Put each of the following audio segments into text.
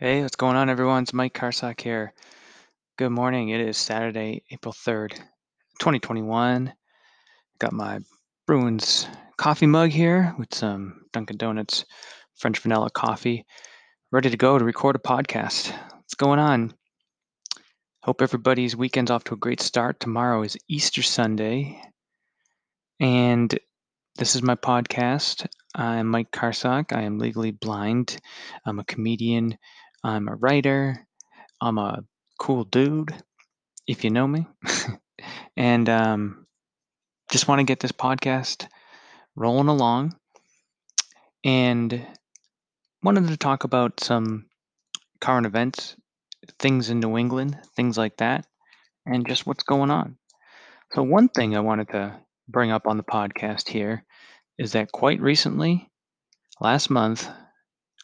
Hey, what's going on, everyone? It's Mike Karsok here. Good morning. It is Saturday, April 3rd, 2021. Got my Bruins coffee mug here with some Dunkin' Donuts French vanilla coffee, ready to go to record a podcast. What's going on? Hope everybody's weekend's off to a great start. Tomorrow is Easter Sunday, and this is my podcast. I'm Mike Karsok. I am legally blind. I'm a comedian. I'm a writer. I'm a cool dude, if you know me. and um, just want to get this podcast rolling along. And wanted to talk about some current events, things in New England, things like that, and just what's going on. So, one thing I wanted to bring up on the podcast here is that quite recently, last month,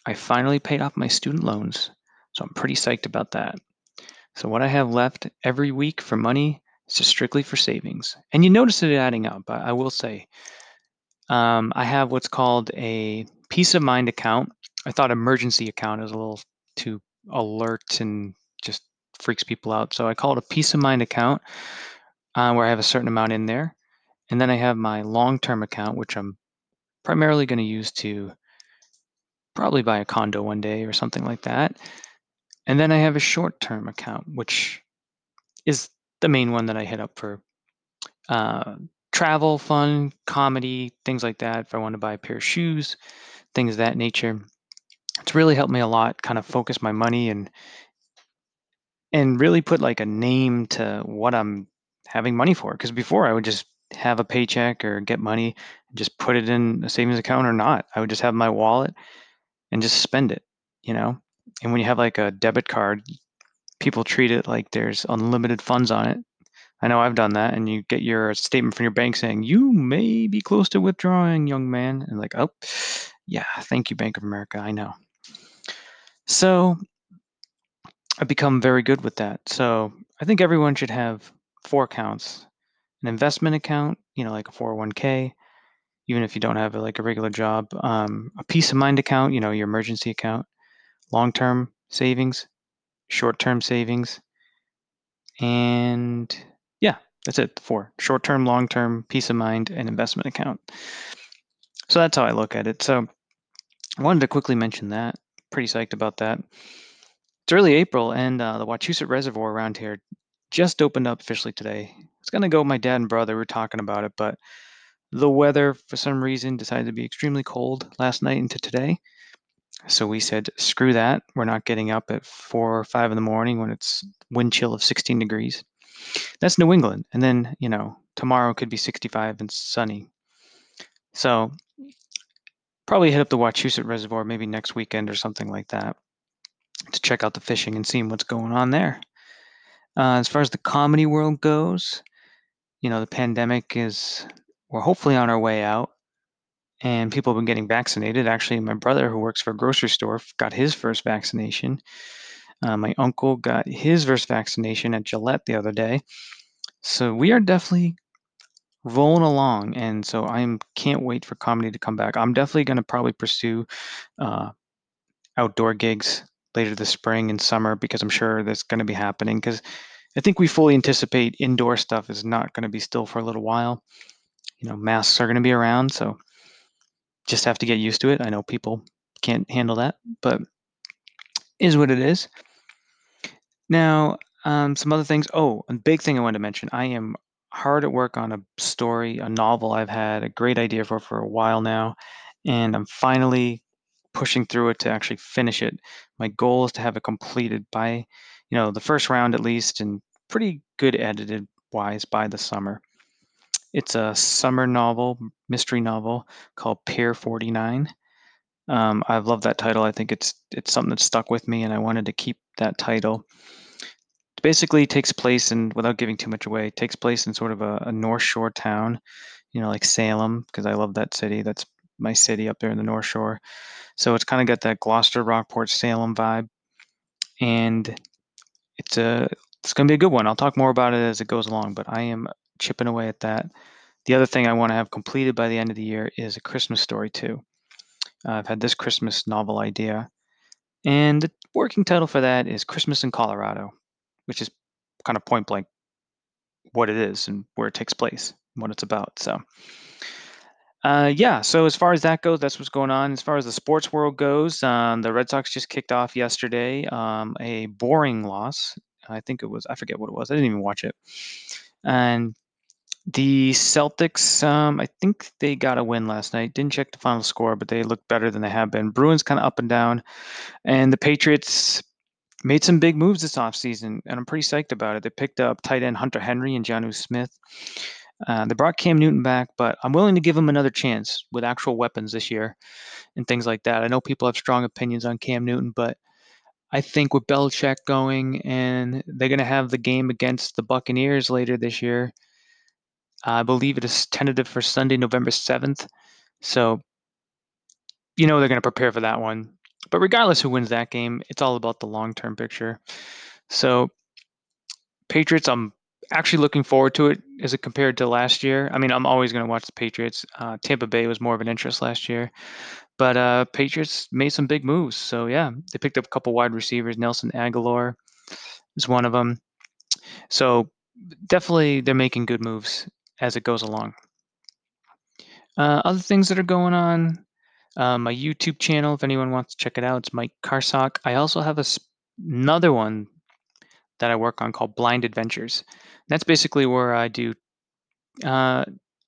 I finally paid off my student loans. So, I'm pretty psyched about that. So, what I have left every week for money is just strictly for savings. And you notice it adding up, I, I will say. Um, I have what's called a peace of mind account. I thought emergency account is a little too alert and just freaks people out. So I call it a peace of mind account uh, where I have a certain amount in there. And then I have my long term account, which I'm primarily going to use to probably buy a condo one day or something like that. And then I have a short term account, which is the main one that I hit up for uh, travel, fun, comedy, things like that. If I want to buy a pair of shoes, things of that nature. It's really helped me a lot, kind of focus my money and and really put like a name to what I'm having money for. Because before I would just have a paycheck or get money and just put it in a savings account or not. I would just have my wallet and just spend it, you know. And when you have like a debit card, people treat it like there's unlimited funds on it. I know I've done that, and you get your statement from your bank saying you may be close to withdrawing, young man, and like, oh, yeah, thank you, Bank of America. I know. So I've become very good with that. So I think everyone should have four accounts: an investment account, you know, like a 401k, even if you don't have a, like a regular job, um, a peace of mind account, you know, your emergency account, long-term savings, short-term savings, and yeah, that's it. Four short-term, long-term, peace of mind, and investment account. So that's how I look at it. So I wanted to quickly mention that. Pretty psyched about that. It's early April, and uh, the Wachusett Reservoir around here just opened up officially today. It's gonna go. My dad and brother were talking about it, but the weather, for some reason, decided to be extremely cold last night into today. So we said, screw that. We're not getting up at four or five in the morning when it's wind chill of 16 degrees. That's New England. And then, you know, tomorrow could be 65 and sunny. So probably hit up the Wachusett Reservoir maybe next weekend or something like that to check out the fishing and seeing what's going on there. Uh, as far as the comedy world goes, you know, the pandemic is, we're hopefully on our way out and people have been getting vaccinated. Actually, my brother, who works for a grocery store, got his first vaccination. Uh, my uncle got his first vaccination at Gillette the other day. So we are definitely rolling along, and so I can't wait for comedy to come back. I'm definitely going to probably pursue uh, outdoor gigs later this spring and summer because I'm sure that's going to be happening. Because I think we fully anticipate indoor stuff is not going to be still for a little while. You know, masks are going to be around, so just have to get used to it. I know people can't handle that, but is what it is. Now, um, some other things. Oh, a big thing I wanted to mention. I am hard at work on a story, a novel I've had a great idea for for a while now, and I'm finally pushing through it to actually finish it. My goal is to have it completed by, you know, the first round at least, and pretty good edited wise by the summer. It's a summer novel, mystery novel called Pier 49. Um, I've loved that title. I think it's it's something that stuck with me, and I wanted to keep that title. It basically takes place in, without giving too much away, takes place in sort of a, a North Shore town, you know, like Salem, because I love that city. That's my city up there in the North Shore. So it's kind of got that Gloucester, Rockport, Salem vibe, and it's a it's going to be a good one. I'll talk more about it as it goes along, but I am chipping away at that. The other thing I want to have completed by the end of the year is a Christmas story too. Uh, I've had this Christmas novel idea, and the working title for that is Christmas in Colorado, which is kind of point blank what it is and where it takes place and what it's about. So, uh, yeah. So as far as that goes, that's what's going on. As far as the sports world goes, um, the Red Sox just kicked off yesterday. Um, a boring loss. I think it was. I forget what it was. I didn't even watch it. And the Celtics, um, I think they got a win last night. Didn't check the final score, but they look better than they have been. Bruins kind of up and down, and the Patriots made some big moves this offseason, and I'm pretty psyched about it. They picked up tight end Hunter Henry and Jonnu Smith. Uh, they brought Cam Newton back, but I'm willing to give him another chance with actual weapons this year and things like that. I know people have strong opinions on Cam Newton, but I think with Belichick going and they're going to have the game against the Buccaneers later this year. I believe it is tentative for Sunday, November 7th. So, you know, they're going to prepare for that one. But regardless who wins that game, it's all about the long term picture. So, Patriots, I'm actually looking forward to it as it compared to last year. I mean, I'm always going to watch the Patriots. Uh, Tampa Bay was more of an interest last year, but uh, Patriots made some big moves. So yeah, they picked up a couple wide receivers. Nelson Agholor is one of them. So definitely, they're making good moves as it goes along. Uh, other things that are going on. Uh, my YouTube channel, if anyone wants to check it out, it's Mike Karsok. I also have a, another one that I work on called Blind Adventures. That's basically where I do uh,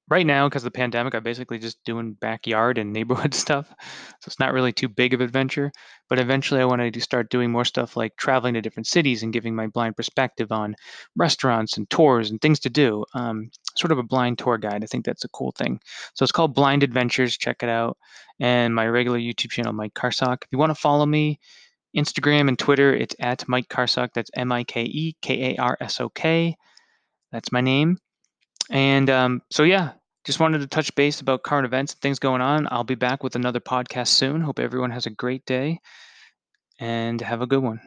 right now because of the pandemic. I'm basically just doing backyard and neighborhood stuff, so it's not really too big of adventure. But eventually, I want to start doing more stuff like traveling to different cities and giving my blind perspective on restaurants and tours and things to do. Um, sort of a blind tour guide. I think that's a cool thing. So it's called Blind Adventures. Check it out. And my regular YouTube channel, Mike Karsok. If you want to follow me, Instagram and Twitter, it's at Mike Karsok. That's M I K E K A R S O K. That's my name. And um, so, yeah, just wanted to touch base about current events and things going on. I'll be back with another podcast soon. Hope everyone has a great day and have a good one.